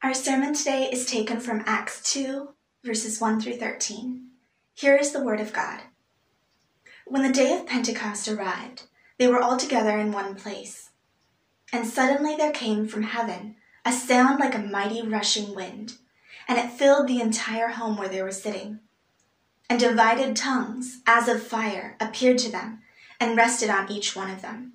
Our sermon today is taken from Acts 2, verses 1 through 13. Here is the word of God. When the day of Pentecost arrived, they were all together in one place. And suddenly there came from heaven a sound like a mighty rushing wind, and it filled the entire home where they were sitting. And divided tongues, as of fire, appeared to them and rested on each one of them.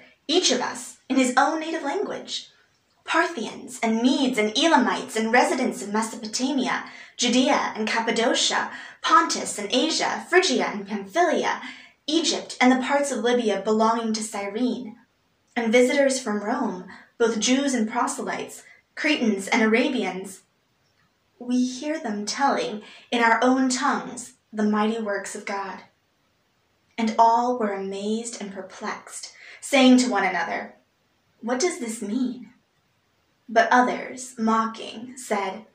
each of us, in his own native language? Parthians and Medes and Elamites and residents of Mesopotamia, Judea and Cappadocia, Pontus and Asia, Phrygia and Pamphylia, Egypt and the parts of Libya belonging to Cyrene, and visitors from Rome, both Jews and proselytes, Cretans and Arabians. We hear them telling in our own tongues the mighty works of God. And all were amazed and perplexed, saying to one another, What does this mean? But others, mocking, said,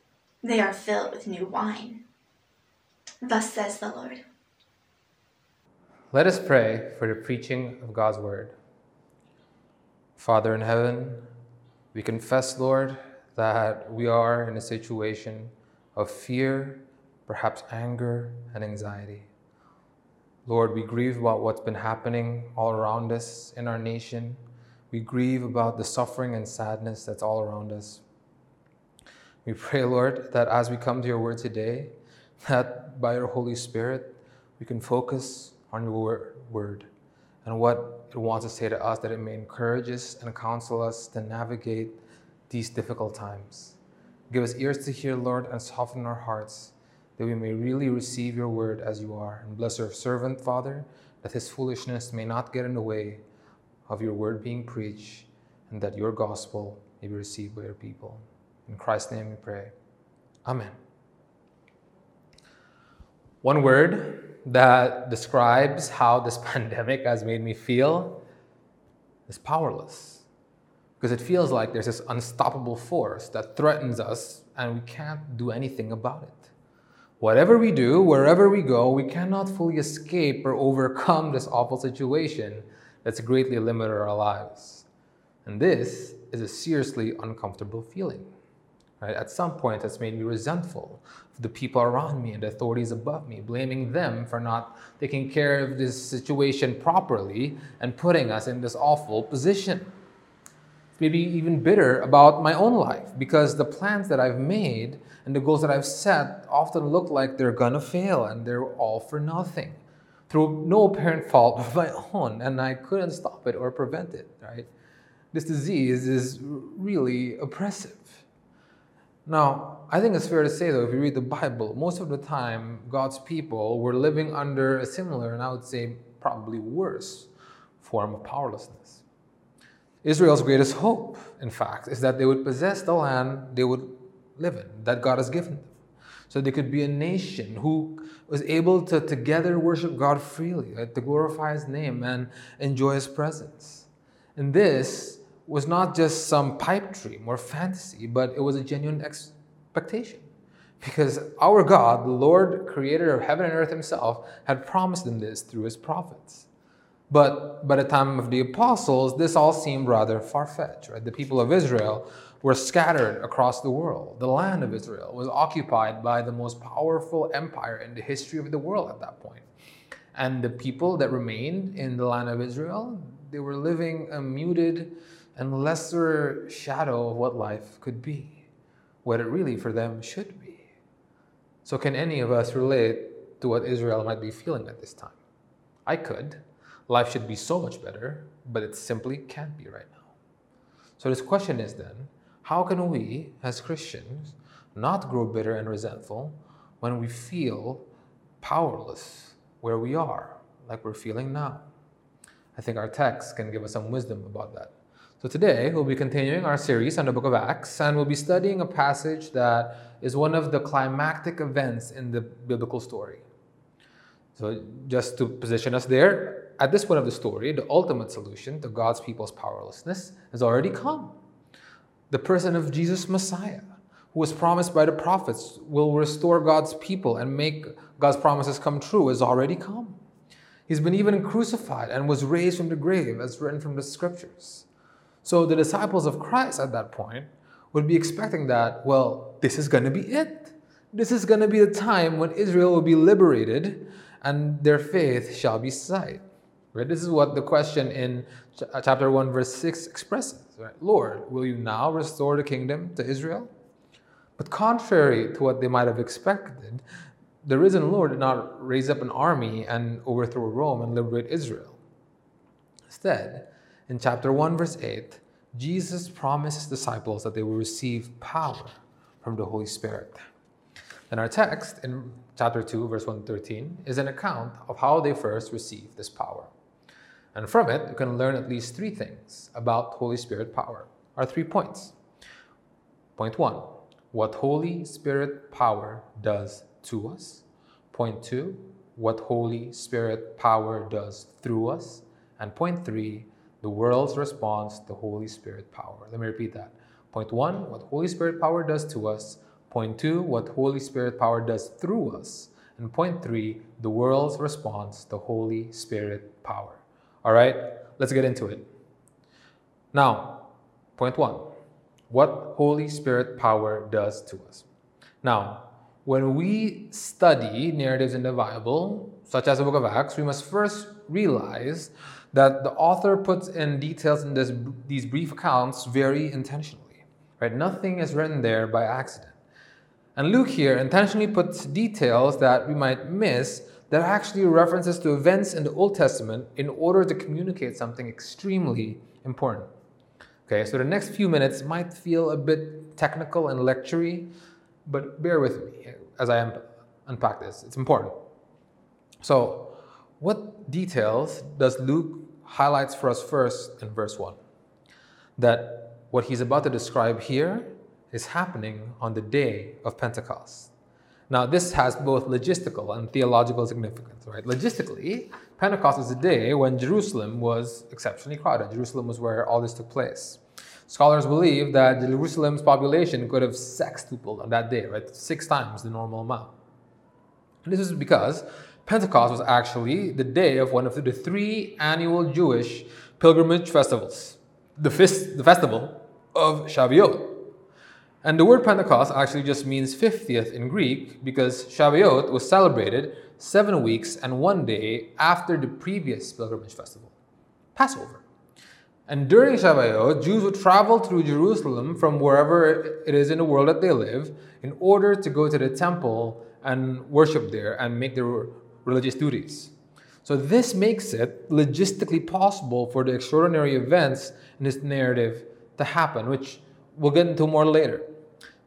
They are filled with new wine. Thus says the Lord. Let us pray for the preaching of God's word. Father in heaven, we confess, Lord, that we are in a situation of fear, perhaps anger, and anxiety. Lord, we grieve about what's been happening all around us in our nation. We grieve about the suffering and sadness that's all around us. We pray, Lord, that as we come to your word today, that by your Holy Spirit, we can focus on your word and what it wants to say to us, that it may encourage us and counsel us to navigate these difficult times. Give us ears to hear, Lord, and soften our hearts that we may really receive your word as you are. And bless our servant, Father, that his foolishness may not get in the way of your word being preached, and that your gospel may be received by your people. In Christ's name we pray. Amen. One word that describes how this pandemic has made me feel is powerless. Because it feels like there's this unstoppable force that threatens us and we can't do anything about it. Whatever we do, wherever we go, we cannot fully escape or overcome this awful situation that's greatly limited our lives. And this is a seriously uncomfortable feeling. Right? At some point, it's made me resentful of the people around me and the authorities above me, blaming them for not taking care of this situation properly and putting us in this awful position. Maybe even bitter about my own life because the plans that I've made and the goals that I've set often look like they're gonna fail and they're all for nothing through no apparent fault of my own, and I couldn't stop it or prevent it, right? This disease is really oppressive. Now, I think it's fair to say, though, if you read the Bible, most of the time, God's people were living under a similar, and I would say probably worse, form of powerlessness. Israel's greatest hope, in fact, is that they would possess the land they would live in, that God has given them. So they could be a nation who was able to together worship God freely, right, to glorify His name and enjoy His presence. And this was not just some pipe dream or fantasy, but it was a genuine expectation. Because our God, the Lord, creator of heaven and earth Himself, had promised them this through His prophets. But by the time of the apostles, this all seemed rather far fetched. Right? The people of Israel were scattered across the world. The land of Israel was occupied by the most powerful empire in the history of the world at that point. And the people that remained in the land of Israel, they were living a muted and lesser shadow of what life could be, what it really for them should be. So, can any of us relate to what Israel might be feeling at this time? I could. Life should be so much better, but it simply can't be right now. So, this question is then how can we, as Christians, not grow bitter and resentful when we feel powerless where we are, like we're feeling now? I think our text can give us some wisdom about that. So today we'll be continuing our series on the book of Acts and we'll be studying a passage that is one of the climactic events in the biblical story. So just to position us there, at this point of the story, the ultimate solution to God's people's powerlessness has already come. The person of Jesus Messiah, who was promised by the prophets will restore God's people and make God's promises come true, has already come. He's been even crucified and was raised from the grave, as written from the scriptures. So the disciples of Christ at that point would be expecting that, well, this is going to be it. This is going to be the time when Israel will be liberated and their faith shall be sight. Right? This is what the question in uh, chapter 1, verse 6 expresses. Right? Lord, will you now restore the kingdom to Israel? But contrary to what they might have expected, the risen Lord did not raise up an army and overthrow Rome and liberate Israel. Instead, in chapter 1, verse 8, Jesus promised his disciples that they will receive power from the Holy Spirit. And our text in chapter 2, verse 113, is an account of how they first received this power. And from it, you can learn at least three things about Holy Spirit power. Our three points. Point one, what Holy Spirit power does to us. Point two, what Holy Spirit power does through us. And point three, the world's response to Holy Spirit power. Let me repeat that. Point one, what Holy Spirit power does to us. Point two, what Holy Spirit power does through us. And point three, the world's response to Holy Spirit power. All right, let's get into it. Now, point one, what Holy Spirit power does to us. Now, when we study narratives in the Bible, such as the book of Acts, we must first realize that the author puts in details in this, these brief accounts very intentionally. Right? Nothing is written there by accident. And Luke here intentionally puts details that we might miss that are actually references to events in the Old Testament in order to communicate something extremely important. Okay, so the next few minutes might feel a bit technical and lectury, but bear with me as I unpack this. It's important. So, what details does Luke highlights for us first in verse 1 that what he's about to describe here is happening on the day of Pentecost. Now, this has both logistical and theological significance, right? Logistically, Pentecost is a day when Jerusalem was exceptionally crowded. Jerusalem was where all this took place. Scholars believe that Jerusalem's population could have sextupled on that day, right? Six times the normal amount. And this is because Pentecost was actually the day of one of the three annual Jewish pilgrimage festivals, the, fest, the festival of Shavuot. And the word Pentecost actually just means 50th in Greek because Shavuot was celebrated seven weeks and one day after the previous pilgrimage festival, Passover. And during Shavuot, Jews would travel through Jerusalem from wherever it is in the world that they live in order to go to the temple and worship there and make their religious duties. So, this makes it logistically possible for the extraordinary events in this narrative to happen, which we'll get into more later.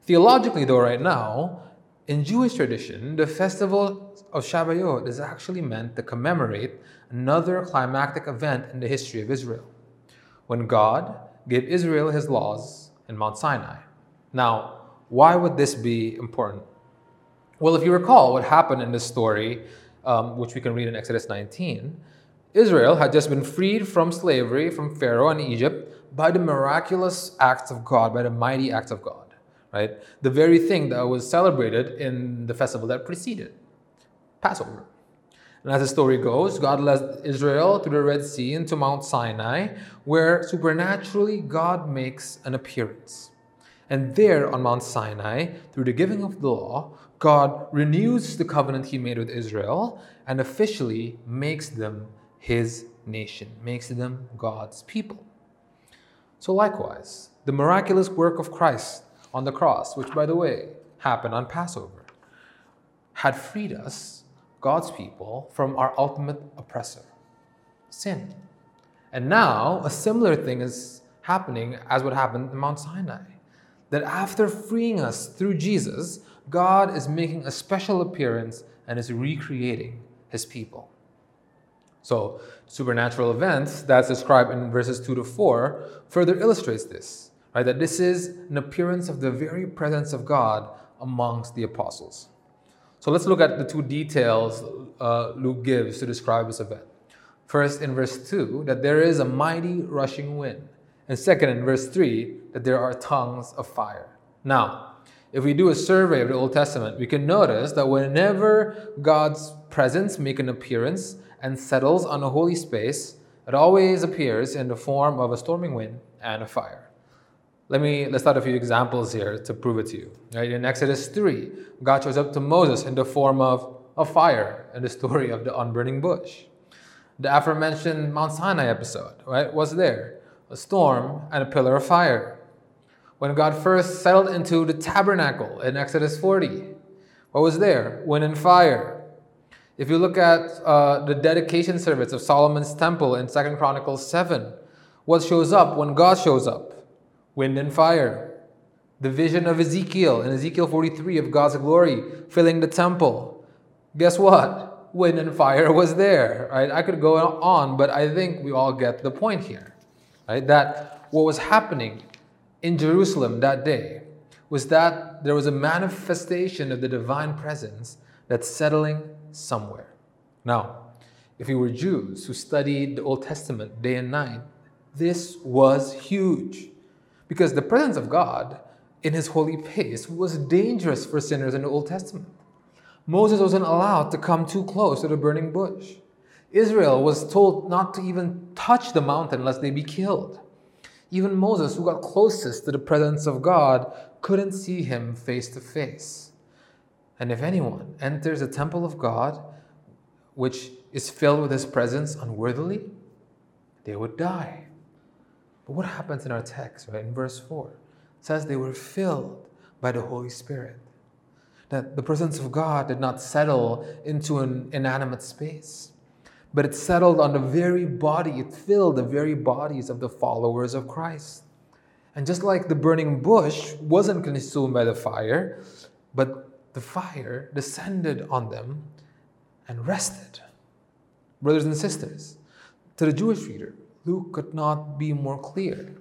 Theologically, though, right now, in Jewish tradition, the festival of Shavuot is actually meant to commemorate another climactic event in the history of Israel, when God gave Israel his laws in Mount Sinai. Now, why would this be important? Well, if you recall what happened in this story um, which we can read in Exodus 19, Israel had just been freed from slavery from Pharaoh and Egypt by the miraculous acts of God, by the mighty acts of God, right? The very thing that was celebrated in the festival that preceded Passover. And as the story goes, God led Israel through the Red Sea into Mount Sinai, where supernaturally God makes an appearance. And there on Mount Sinai, through the giving of the law, God renews the covenant he made with Israel and officially makes them his nation, makes them God's people. So, likewise, the miraculous work of Christ on the cross, which, by the way, happened on Passover, had freed us, God's people, from our ultimate oppressor, sin. And now, a similar thing is happening as what happened in Mount Sinai. That after freeing us through Jesus, God is making a special appearance and is recreating his people. So, supernatural events that's described in verses 2 to 4 further illustrates this, right? That this is an appearance of the very presence of God amongst the apostles. So let's look at the two details uh, Luke gives to describe this event. First, in verse 2, that there is a mighty rushing wind. And second, in verse 3, that there are tongues of fire. Now, if we do a survey of the Old Testament, we can notice that whenever God's presence make an appearance and settles on a holy space, it always appears in the form of a storming wind and a fire. Let me let's start a few examples here to prove it to you. Right? In Exodus 3, God shows up to Moses in the form of a fire in the story of the unburning bush. The aforementioned Mount Sinai episode, right, was there. A storm and a pillar of fire. When God first settled into the tabernacle in Exodus 40, what was there? Wind and fire. If you look at uh, the dedication service of Solomon's temple in 2 Chronicles 7, what shows up when God shows up? Wind and fire. The vision of Ezekiel in Ezekiel 43 of God's glory filling the temple. Guess what? Wind and fire was there. Right? I could go on, but I think we all get the point here. Right? That what was happening in Jerusalem that day was that there was a manifestation of the divine presence that's settling somewhere. Now, if we were Jews who studied the Old Testament day and night, this was huge. Because the presence of God in his holy place was dangerous for sinners in the Old Testament. Moses wasn't allowed to come too close to the burning bush. Israel was told not to even touch the mountain lest they be killed. Even Moses, who got closest to the presence of God, couldn't see him face to face. And if anyone enters the temple of God, which is filled with his presence unworthily, they would die. But what happens in our text, right? In verse 4, it says they were filled by the Holy Spirit. That the presence of God did not settle into an inanimate space, but it settled on the very body, it filled the very bodies of the followers of Christ. And just like the burning bush wasn't consumed by the fire, but the fire descended on them and rested. Brothers and sisters, to the Jewish reader, Luke could not be more clear.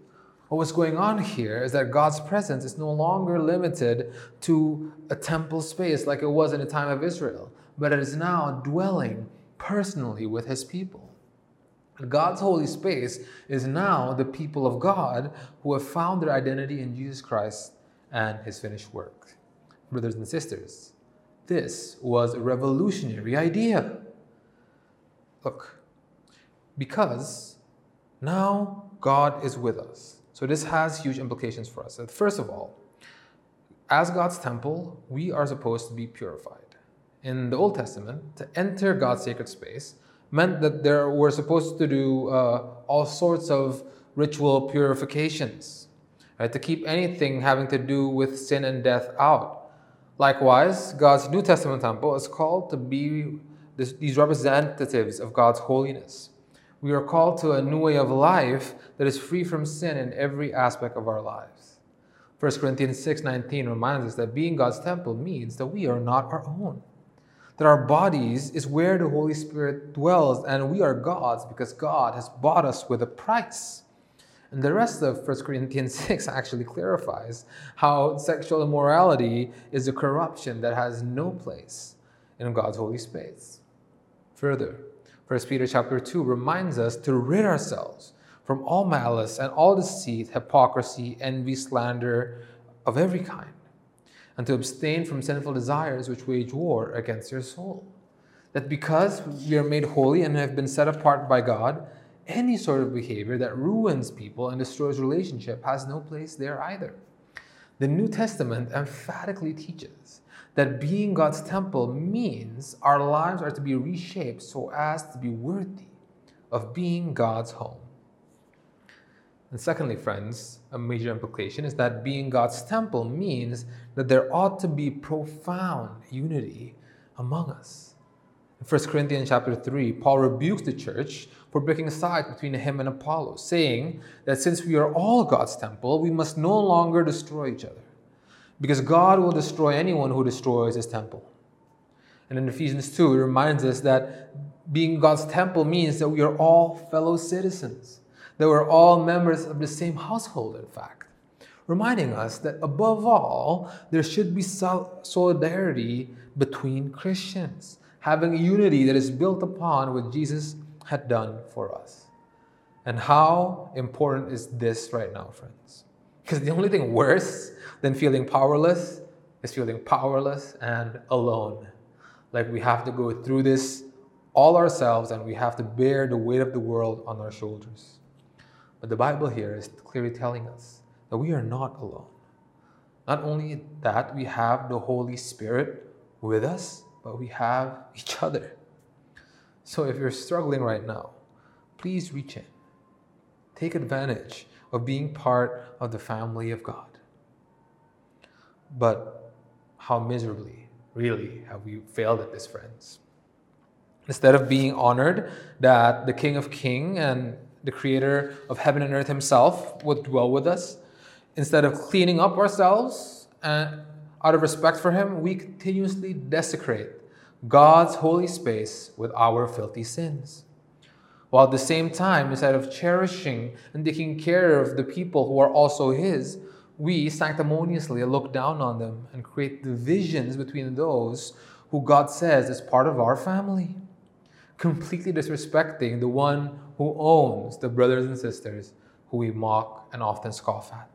What was going on here is that God's presence is no longer limited to a temple space like it was in the time of Israel, but it is now dwelling personally with his people. God's holy space is now the people of God who have found their identity in Jesus Christ and his finished work. Brothers and sisters, this was a revolutionary idea. Look, because now God is with us. So this has huge implications for us. First of all, as God's temple, we are supposed to be purified. In the Old Testament, to enter God's sacred space meant that there were supposed to do uh, all sorts of ritual purifications, right, to keep anything having to do with sin and death out. Likewise, God's New Testament temple is called to be this, these representatives of God's holiness. We are called to a new way of life that is free from sin in every aspect of our lives. 1 Corinthians 6:19 reminds us that being God's temple means that we are not our own. That our bodies is where the Holy Spirit dwells and we are God's because God has bought us with a price. And the rest of 1 Corinthians 6 actually clarifies how sexual immorality is a corruption that has no place in God's holy space. Further, 1 Peter chapter 2 reminds us to rid ourselves from all malice and all deceit, hypocrisy, envy, slander of every kind, and to abstain from sinful desires which wage war against your soul. That because we are made holy and have been set apart by God, any sort of behavior that ruins people and destroys relationship has no place there either. The New Testament emphatically teaches that being God's temple means our lives are to be reshaped so as to be worthy of being God's home. And secondly, friends, a major implication is that being God's temple means that there ought to be profound unity among us. In 1 Corinthians chapter 3, Paul rebukes the church for breaking aside between him and Apollos, saying that since we are all God's temple, we must no longer destroy each other because God will destroy anyone who destroys his temple. And in Ephesians 2, it reminds us that being God's temple means that we are all fellow citizens, that we're all members of the same household, in fact, reminding us that above all, there should be solidarity between Christians, having a unity that is built upon what Jesus had done for us. And how important is this right now, friends? Because the only thing worse than feeling powerless is feeling powerless and alone. Like we have to go through this all ourselves and we have to bear the weight of the world on our shoulders. But the Bible here is clearly telling us that we are not alone. Not only that, we have the Holy Spirit with us, but we have each other. So if you're struggling right now, please reach in. Take advantage of being part of the family of God. But how miserably, really, have we failed at this, friends? Instead of being honored that the King of Kings and the Creator of heaven and earth Himself would dwell with us, instead of cleaning up ourselves and out of respect for Him, we continuously desecrate God's holy space with our filthy sins. While at the same time, instead of cherishing and taking care of the people who are also His, we sanctimoniously look down on them and create divisions between those who God says is part of our family, completely disrespecting the one who owns the brothers and sisters who we mock and often scoff at.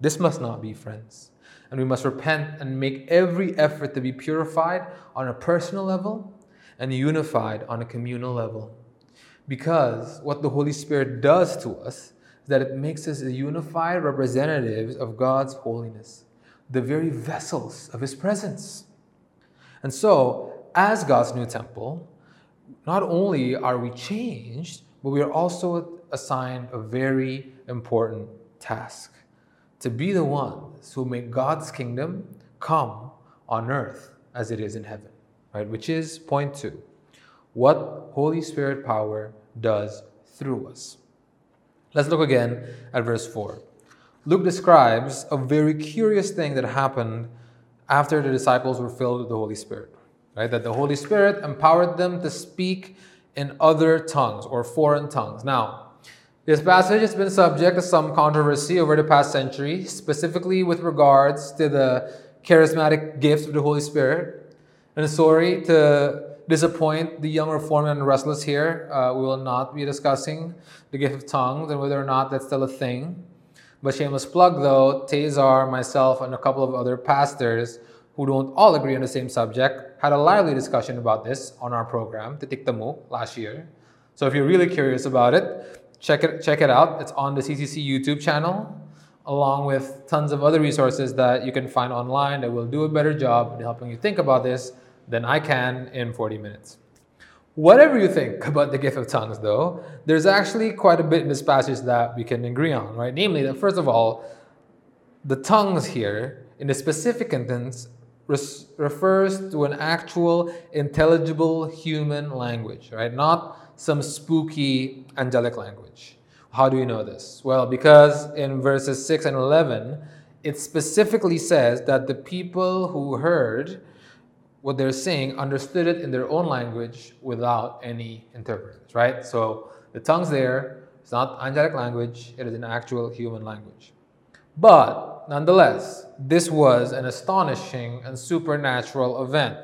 This must not be, friends. And we must repent and make every effort to be purified on a personal level and unified on a communal level. Because what the Holy Spirit does to us is that it makes us unified representatives of God's holiness, the very vessels of His presence. And so, as God's new temple, not only are we changed, but we are also assigned a very important task to be the ones who make God's kingdom come on earth as it is in heaven, right? Which is point two what Holy Spirit power does through us. Let's look again at verse 4. Luke describes a very curious thing that happened after the disciples were filled with the Holy Spirit, right? That the Holy Spirit empowered them to speak in other tongues or foreign tongues. Now, this passage has been subject to some controversy over the past century, specifically with regards to the charismatic gifts of the Holy Spirit. And sorry to disappoint the young reformed and restless here, uh, we will not be discussing the gift of tongues and whether or not that's still a thing. But shameless plug though, Tazar, myself, and a couple of other pastors who don't all agree on the same subject had a lively discussion about this on our program, Titiktamu, last year. So if you're really curious about it, check it check it out. It's on the CCC YouTube channel, along with tons of other resources that you can find online that will do a better job in helping you think about this than I can in 40 minutes. Whatever you think about the gift of tongues, though, there's actually quite a bit in this passage that we can agree on, right? Namely, that first of all, the tongues here, in the specific instance, refers to an actual intelligible human language, right? Not some spooky angelic language. How do we know this? Well, because in verses 6 and 11, it specifically says that the people who heard what they're saying understood it in their own language without any interpreters, right? So the tongues there, it's not angelic language, it is an actual human language. But nonetheless, this was an astonishing and supernatural event.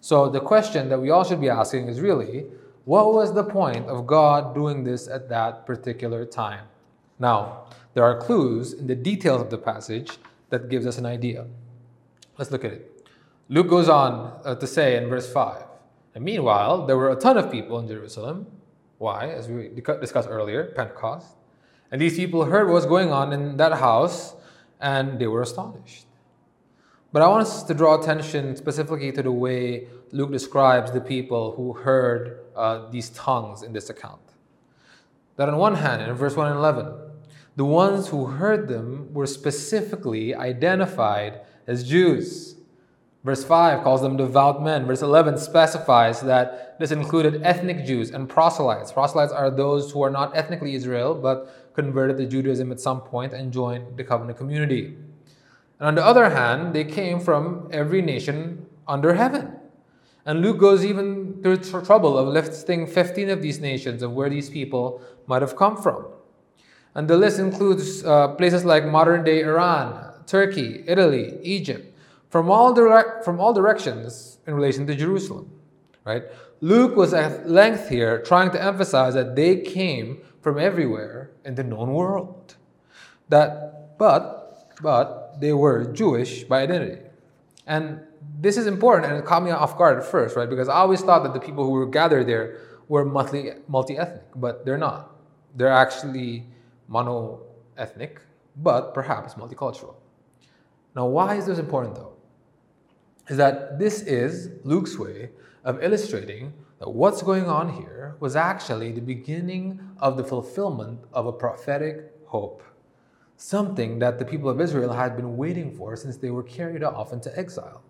So the question that we all should be asking is really, what was the point of God doing this at that particular time? Now, there are clues in the details of the passage that gives us an idea. Let's look at it. Luke goes on uh, to say in verse 5 And meanwhile, there were a ton of people in Jerusalem. Why? As we discussed earlier, Pentecost. And these people heard what was going on in that house and they were astonished. But I want us to draw attention specifically to the way Luke describes the people who heard uh, these tongues in this account. That on one hand, in verse 1 and 11, the ones who heard them were specifically identified as Jews. Verse 5 calls them devout men. Verse 11 specifies that this included ethnic Jews and proselytes. Proselytes are those who are not ethnically Israel but converted to Judaism at some point and joined the covenant community. And on the other hand, they came from every nation under heaven. And Luke goes even through tr- trouble of listing 15 of these nations of where these people might have come from. And the list includes uh, places like modern day Iran, Turkey, Italy, Egypt, from all, from all directions in relation to Jerusalem. Right? Luke was at length here trying to emphasize that they came from everywhere in the known world. That, but, but they were Jewish by identity. And this is important and it caught me off guard at first, right? Because I always thought that the people who were gathered there were multi ethnic, but they're not. They're actually mono ethnic, but perhaps multicultural. Now, why is this important though? Is that this is Luke's way of illustrating that what's going on here was actually the beginning of the fulfillment of a prophetic hope. Something that the people of Israel had been waiting for since they were carried off into exile.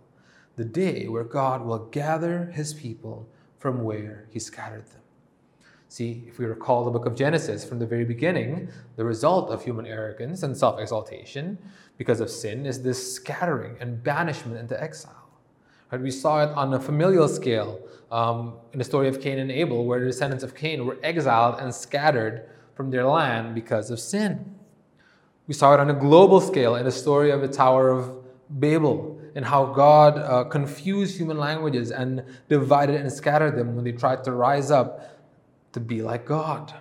The day where God will gather his people from where he scattered them. See, if we recall the book of Genesis from the very beginning, the result of human arrogance and self exaltation because of sin is this scattering and banishment into exile. Right? We saw it on a familial scale um, in the story of Cain and Abel, where the descendants of Cain were exiled and scattered from their land because of sin. We saw it on a global scale in the story of the Tower of Babel and how God uh, confused human languages and divided and scattered them when they tried to rise up to be like God.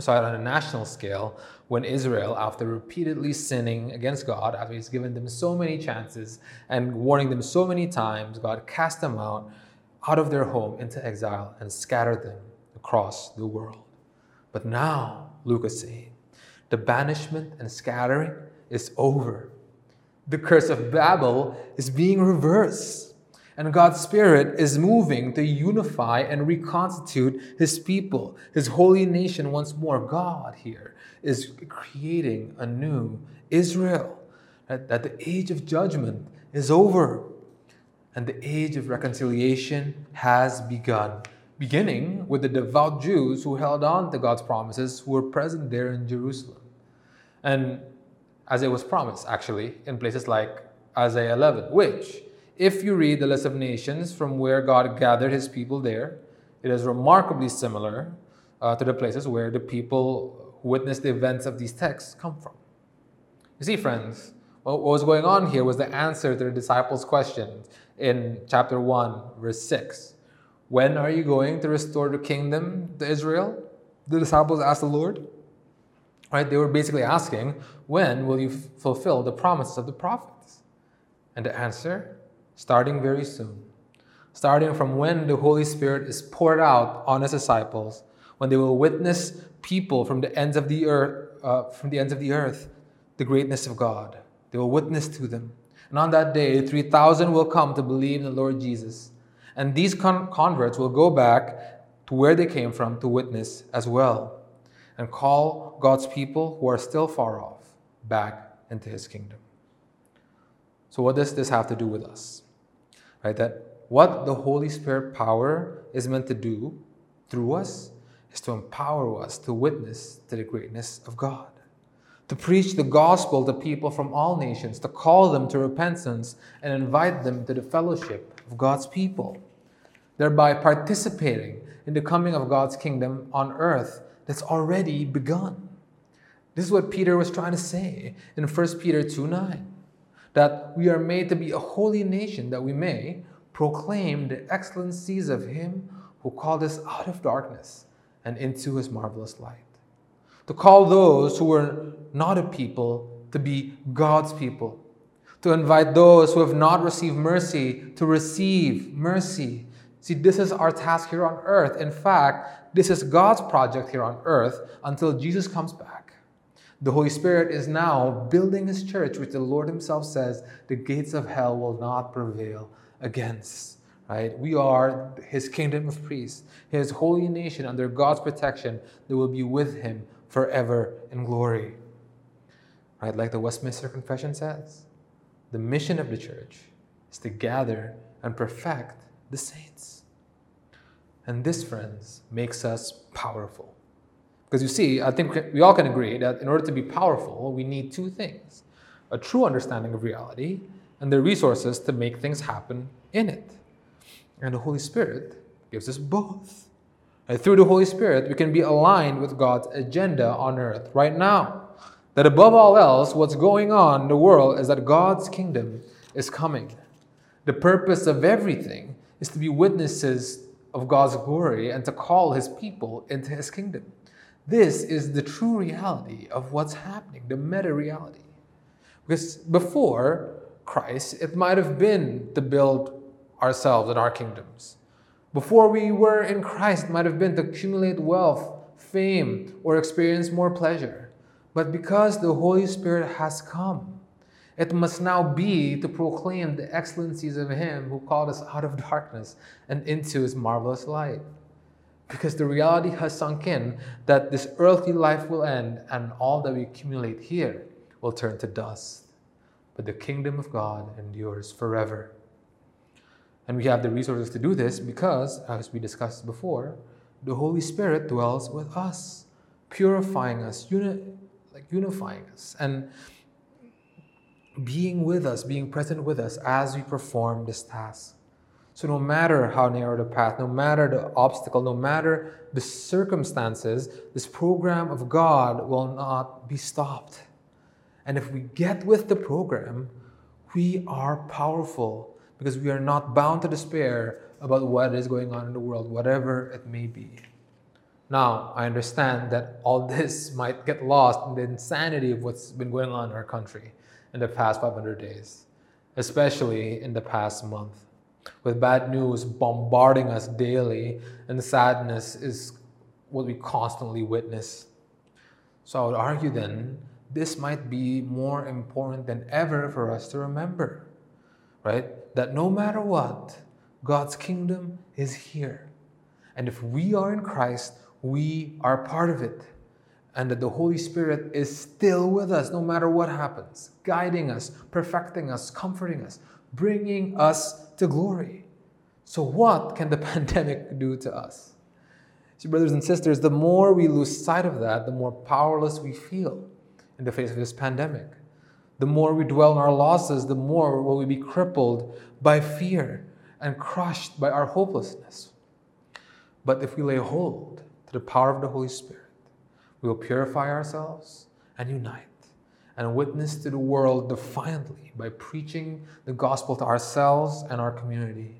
Saw on a national scale when Israel, after repeatedly sinning against God, after He's given them so many chances and warning them so many times, God cast them out, out of their home into exile and scattered them across the world. But now, Luke is the banishment and scattering is over. The curse of Babel is being reversed. And God's Spirit is moving to unify and reconstitute His people, His holy nation once more. God here is creating a new Israel. That, that the age of judgment is over and the age of reconciliation has begun. Beginning with the devout Jews who held on to God's promises, who were present there in Jerusalem. And as it was promised, actually, in places like Isaiah 11, which if you read the list of nations from where God gathered his people there, it is remarkably similar uh, to the places where the people who witnessed the events of these texts come from. You see, friends, what was going on here was the answer to the disciples' question in chapter 1, verse 6. When are you going to restore the kingdom to Israel? The disciples asked the Lord. Right? They were basically asking, when will you f- fulfill the promises of the prophets? And the answer starting very soon, starting from when the Holy Spirit is poured out on His disciples, when they will witness people from the ends of the earth, uh, from the ends of the earth, the greatness of God. They will witness to them. And on that day, 3,000 will come to believe in the Lord Jesus. And these con- converts will go back to where they came from to witness as well and call God's people who are still far off back into his kingdom. So, what does this have to do with us? Right? That what the Holy Spirit power is meant to do through us is to empower us to witness to the greatness of God, to preach the gospel to people from all nations, to call them to repentance and invite them to the fellowship of God's people, thereby participating in the coming of God's kingdom on earth that's already begun. This is what Peter was trying to say in 1 Peter 2 9 that we are made to be a holy nation, that we may proclaim the excellencies of Him who called us out of darkness and into His marvelous light. To call those who were not a people to be God's people. To invite those who have not received mercy to receive mercy. See, this is our task here on earth. In fact, this is God's project here on earth until Jesus comes back. The Holy Spirit is now building his church, which the Lord himself says the gates of hell will not prevail against. Right? We are his kingdom of priests, his holy nation under God's protection that will be with him forever in glory. Right? Like the Westminster Confession says, the mission of the church is to gather and perfect the saints. And this, friends, makes us powerful. Because you see, I think we all can agree that in order to be powerful, we need two things a true understanding of reality and the resources to make things happen in it. And the Holy Spirit gives us both. And through the Holy Spirit, we can be aligned with God's agenda on earth right now. That above all else, what's going on in the world is that God's kingdom is coming. The purpose of everything is to be witnesses of God's glory and to call his people into his kingdom. This is the true reality of what's happening, the meta reality. Because before Christ, it might have been to build ourselves and our kingdoms. Before we were in Christ, it might have been to accumulate wealth, fame, or experience more pleasure. But because the Holy Spirit has come, it must now be to proclaim the excellencies of Him who called us out of darkness and into His marvelous light. Because the reality has sunk in that this earthly life will end and all that we accumulate here will turn to dust. But the kingdom of God endures forever. And we have the resources to do this because, as we discussed before, the Holy Spirit dwells with us, purifying us, uni- like unifying us. And being with us, being present with us as we perform this task. So, no matter how narrow the path, no matter the obstacle, no matter the circumstances, this program of God will not be stopped. And if we get with the program, we are powerful because we are not bound to despair about what is going on in the world, whatever it may be. Now, I understand that all this might get lost in the insanity of what's been going on in our country in the past 500 days, especially in the past month. With bad news bombarding us daily, and sadness is what we constantly witness. So I would argue then, this might be more important than ever for us to remember, right? That no matter what, God's kingdom is here. And if we are in Christ, we are part of it and that the Holy Spirit is still with us no matter what happens, guiding us, perfecting us, comforting us, bringing us to glory. So, what can the pandemic do to us? See, brothers and sisters, the more we lose sight of that, the more powerless we feel in the face of this pandemic. The more we dwell on our losses, the more will we be crippled by fear and crushed by our hopelessness. But if we lay hold to the power of the Holy Spirit, we will purify ourselves and unite and witness to the world defiantly by preaching the gospel to ourselves and our community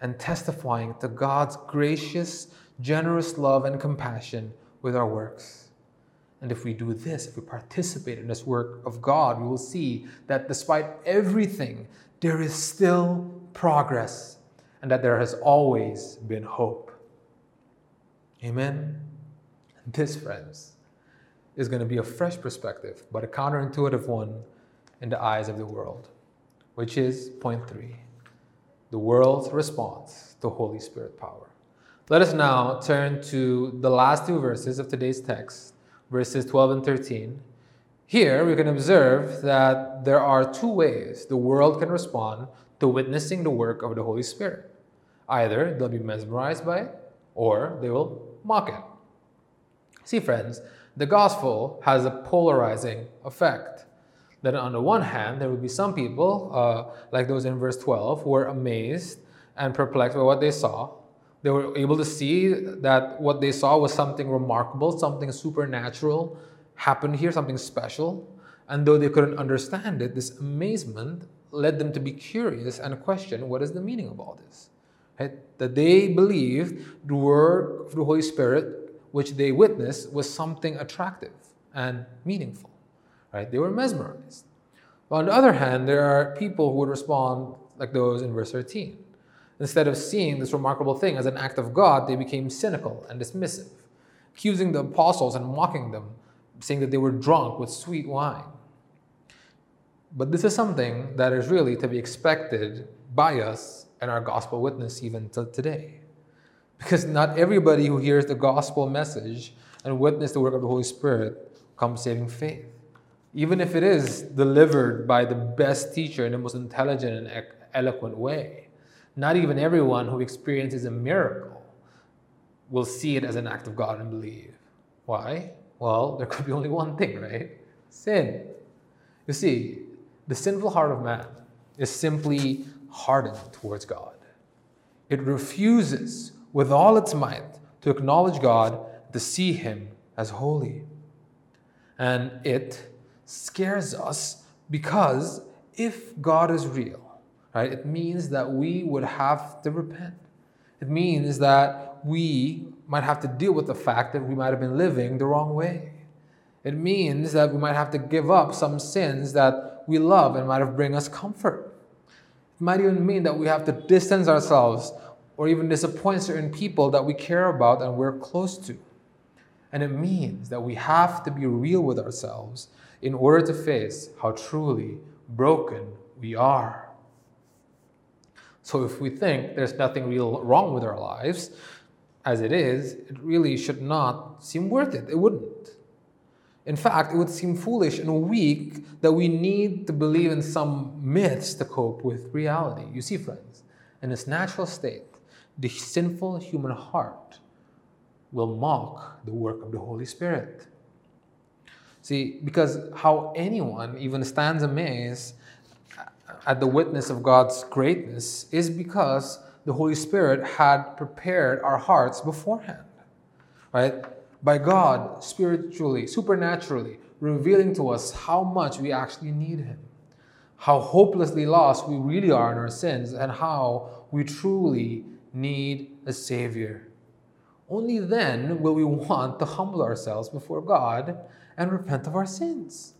and testifying to God's gracious, generous love and compassion with our works. And if we do this, if we participate in this work of God, we will see that despite everything, there is still progress and that there has always been hope. Amen. This, friends, is going to be a fresh perspective, but a counterintuitive one in the eyes of the world, which is point three the world's response to Holy Spirit power. Let us now turn to the last two verses of today's text, verses 12 and 13. Here we can observe that there are two ways the world can respond to witnessing the work of the Holy Spirit. Either they'll be mesmerized by it, or they will mock it. See, friends, the gospel has a polarizing effect. That on the one hand, there would be some people, uh, like those in verse 12, who were amazed and perplexed by what they saw. They were able to see that what they saw was something remarkable, something supernatural happened here, something special. And though they couldn't understand it, this amazement led them to be curious and question what is the meaning of all this. Right? That they believed the work of the Holy Spirit which they witnessed was something attractive and meaningful. Right? They were mesmerized. But on the other hand, there are people who would respond like those in verse 13. Instead of seeing this remarkable thing as an act of God, they became cynical and dismissive, accusing the apostles and mocking them, saying that they were drunk with sweet wine. But this is something that is really to be expected by us and our gospel witness even till today. Because not everybody who hears the gospel message and witness the work of the Holy Spirit comes saving faith. Even if it is delivered by the best teacher in the most intelligent and eloquent way, not even everyone who experiences a miracle will see it as an act of God and believe. Why? Well, there could be only one thing, right? Sin. You see, the sinful heart of man is simply hardened towards God. it refuses with all its might to acknowledge God, to see Him as holy. And it scares us because if God is real, right, it means that we would have to repent. It means that we might have to deal with the fact that we might have been living the wrong way. It means that we might have to give up some sins that we love and might have bring us comfort. It might even mean that we have to distance ourselves or even disappoint certain people that we care about and we're close to. And it means that we have to be real with ourselves in order to face how truly broken we are. So if we think there's nothing real wrong with our lives, as it is, it really should not seem worth it. It wouldn't. In fact, it would seem foolish and weak that we need to believe in some myths to cope with reality. You see, friends, in its natural state, the sinful human heart will mock the work of the Holy Spirit. See, because how anyone even stands amazed at the witness of God's greatness is because the Holy Spirit had prepared our hearts beforehand. Right? By God, spiritually, supernaturally, revealing to us how much we actually need Him, how hopelessly lost we really are in our sins, and how we truly need a Savior. Only then will we want to humble ourselves before God and repent of our sins.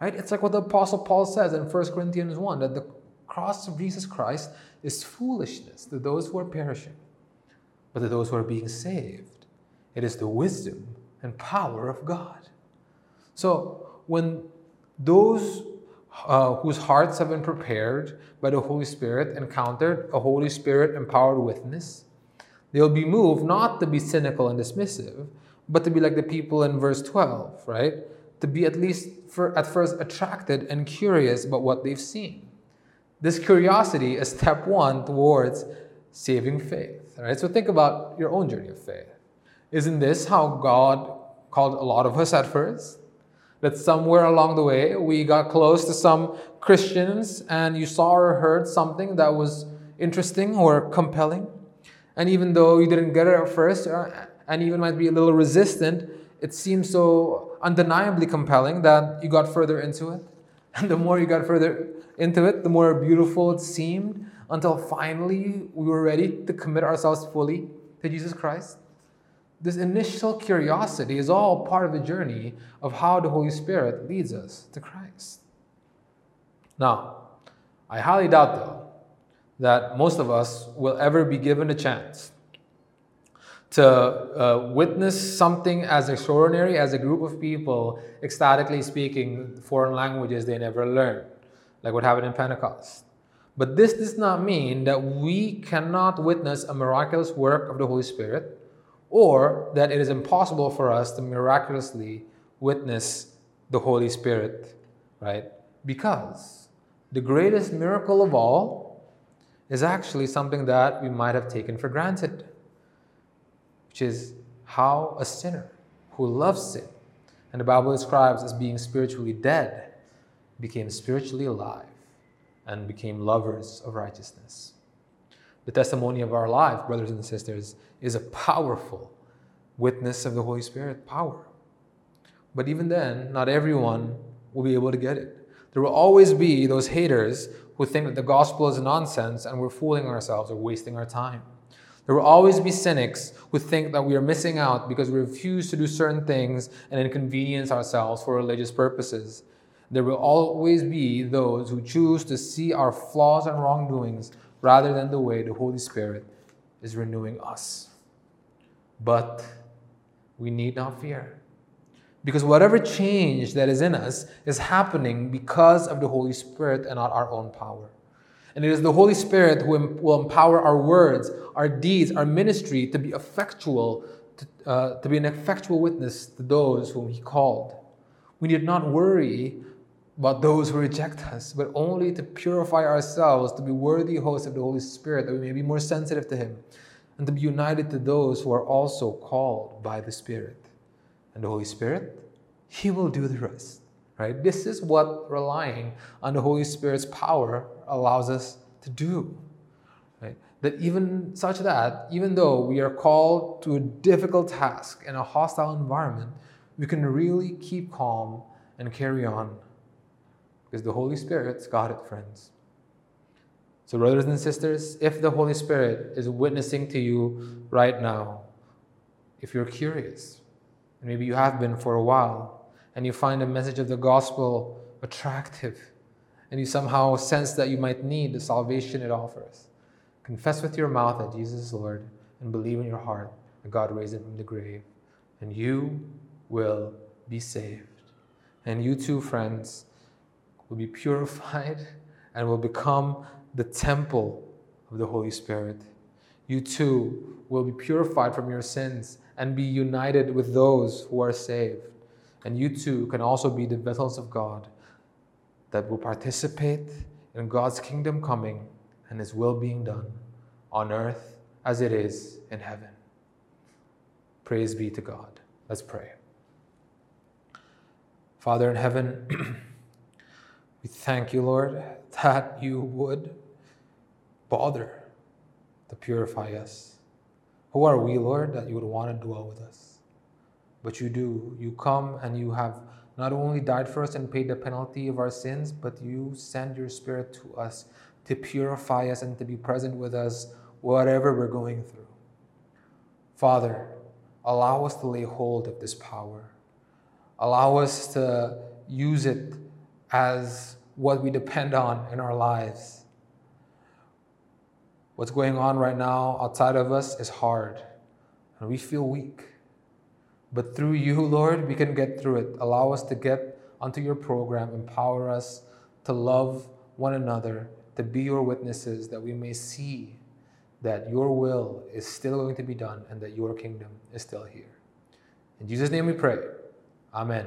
Right? It's like what the Apostle Paul says in 1 Corinthians 1 that the cross of Jesus Christ is foolishness to those who are perishing, but to those who are being saved, it is the wisdom and power of God. So when those uh, whose hearts have been prepared by the Holy Spirit encountered a Holy Spirit empowered witness, they'll be moved not to be cynical and dismissive, but to be like the people in verse 12, right? To be at least for, at first attracted and curious about what they've seen. This curiosity is step one towards saving faith. Right? So think about your own journey of faith. Isn't this how God called a lot of us at first? That somewhere along the way we got close to some Christians and you saw or heard something that was interesting or compelling. And even though you didn't get it at first uh, and even might be a little resistant, it seemed so undeniably compelling that you got further into it. And the more you got further into it, the more beautiful it seemed until finally we were ready to commit ourselves fully to Jesus Christ. This initial curiosity is all part of the journey of how the Holy Spirit leads us to Christ. Now, I highly doubt, though, that most of us will ever be given a chance to uh, witness something as extraordinary as a group of people ecstatically speaking foreign languages they never learned like what happened in Pentecost. But this does not mean that we cannot witness a miraculous work of the Holy Spirit or that it is impossible for us to miraculously witness the Holy Spirit, right? Because the greatest miracle of all is actually something that we might have taken for granted, which is how a sinner who loves sin, and the Bible describes as being spiritually dead, became spiritually alive and became lovers of righteousness. The testimony of our life, brothers and sisters, is a powerful witness of the Holy Spirit power. But even then, not everyone will be able to get it. There will always be those haters who think that the gospel is nonsense and we're fooling ourselves or wasting our time. There will always be cynics who think that we are missing out because we refuse to do certain things and inconvenience ourselves for religious purposes. There will always be those who choose to see our flaws and wrongdoings rather than the way the Holy Spirit is renewing us. But we need not fear. Because whatever change that is in us is happening because of the Holy Spirit and not our own power. And it is the Holy Spirit who will empower our words, our deeds, our ministry to be effectual, to, uh, to be an effectual witness to those whom He called. We need not worry about those who reject us, but only to purify ourselves to be worthy hosts of the Holy Spirit, that we may be more sensitive to Him, and to be united to those who are also called by the Spirit. And the Holy Spirit, He will do the rest. Right? This is what relying on the Holy Spirit's power allows us to do. Right? that even such that, even though we are called to a difficult task in a hostile environment, we can really keep calm and carry on. Because the Holy Spirit's got it, friends. So, brothers and sisters, if the Holy Spirit is witnessing to you right now, if you're curious, and maybe you have been for a while, and you find the message of the gospel attractive, and you somehow sense that you might need the salvation it offers, confess with your mouth that Jesus is Lord and believe in your heart that God raised him from the grave, and you will be saved. And you too, friends, will be purified and will become the temple of the Holy Spirit. You too will be purified from your sins and be united with those who are saved. And you too can also be the vessels of God that will participate in God's kingdom coming and His will being done on earth as it is in heaven. Praise be to God. Let's pray. Father in heaven, we thank you, Lord, that you would bother to purify us. Who are we, Lord, that you would want to dwell with us? But you do. You come and you have not only died for us and paid the penalty of our sins, but you send your Spirit to us to purify us and to be present with us whatever we're going through. Father, allow us to lay hold of this power. Allow us to use it as what we depend on in our lives. What's going on right now outside of us is hard, and we feel weak. But through you, Lord, we can get through it. Allow us to get onto your program, empower us to love one another, to be your witnesses, that we may see that your will is still going to be done and that your kingdom is still here. In Jesus' name we pray. Amen.